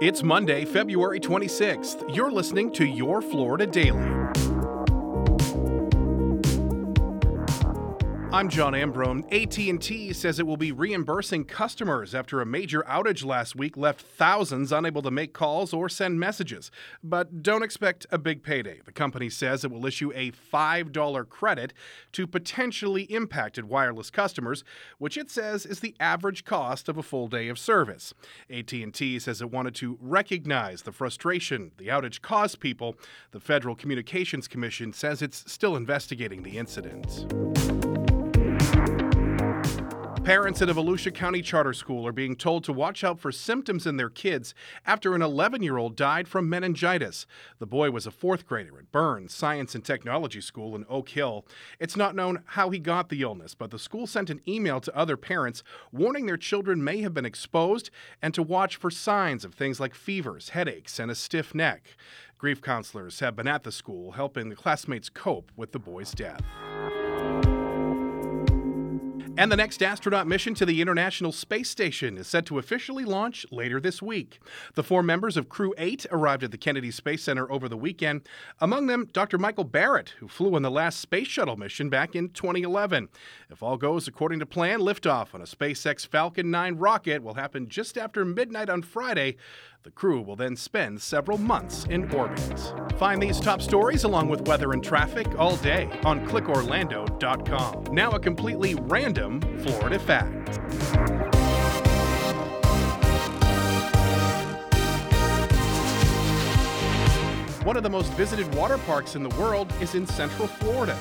It's Monday, February 26th. You're listening to Your Florida Daily. I'm John Ambrone. AT&T says it will be reimbursing customers after a major outage last week left thousands unable to make calls or send messages. But don't expect a big payday. The company says it will issue a $5 credit to potentially impacted wireless customers, which it says is the average cost of a full day of service. AT&T says it wanted to recognize the frustration the outage caused people. The Federal Communications Commission says it's still investigating the incident. Parents at a Volusia County charter school are being told to watch out for symptoms in their kids after an 11 year old died from meningitis. The boy was a fourth grader at Burns Science and Technology School in Oak Hill. It's not known how he got the illness, but the school sent an email to other parents warning their children may have been exposed and to watch for signs of things like fevers, headaches, and a stiff neck. Grief counselors have been at the school helping the classmates cope with the boy's death. And the next astronaut mission to the International Space Station is set to officially launch later this week. The four members of Crew 8 arrived at the Kennedy Space Center over the weekend, among them Dr. Michael Barratt, who flew on the last Space Shuttle mission back in 2011. If all goes according to plan, liftoff on a SpaceX Falcon 9 rocket will happen just after midnight on Friday. The crew will then spend several months in orbit. Find these top stories along with weather and traffic all day on clickorlando.com. Now, a completely random Florida fact. One of the most visited water parks in the world is in Central Florida.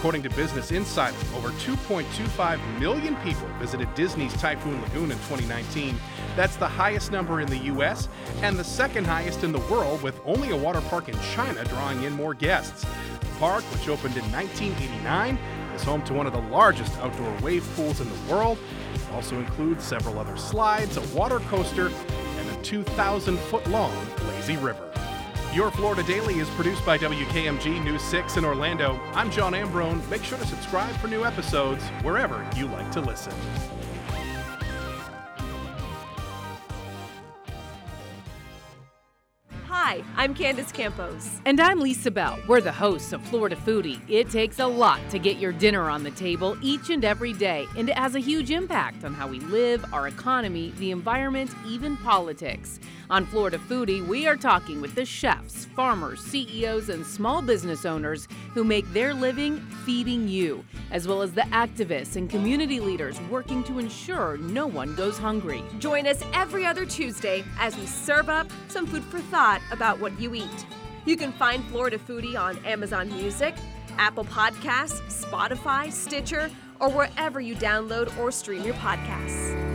According to Business Insider, over 2.25 million people visited Disney's Typhoon Lagoon in 2019. That's the highest number in the U.S. and the second highest in the world, with only a water park in China drawing in more guests. The park, which opened in 1989, is home to one of the largest outdoor wave pools in the world. It also includes several other slides, a water coaster, and a 2,000 foot long lazy river. Your Florida Daily is produced by WKMG News 6 in Orlando. I'm John Ambrone. Make sure to subscribe for new episodes wherever you like to listen. Hi, I'm Candace Campos. And I'm Lisa Bell. We're the hosts of Florida Foodie. It takes a lot to get your dinner on the table each and every day, and it has a huge impact on how we live, our economy, the environment, even politics. On Florida Foodie, we are talking with the chefs, farmers, CEOs, and small business owners who make their living feeding you, as well as the activists and community leaders working to ensure no one goes hungry. Join us every other Tuesday as we serve up some food for thought about what you eat. You can find Florida Foodie on Amazon Music, Apple Podcasts, Spotify, Stitcher, or wherever you download or stream your podcasts.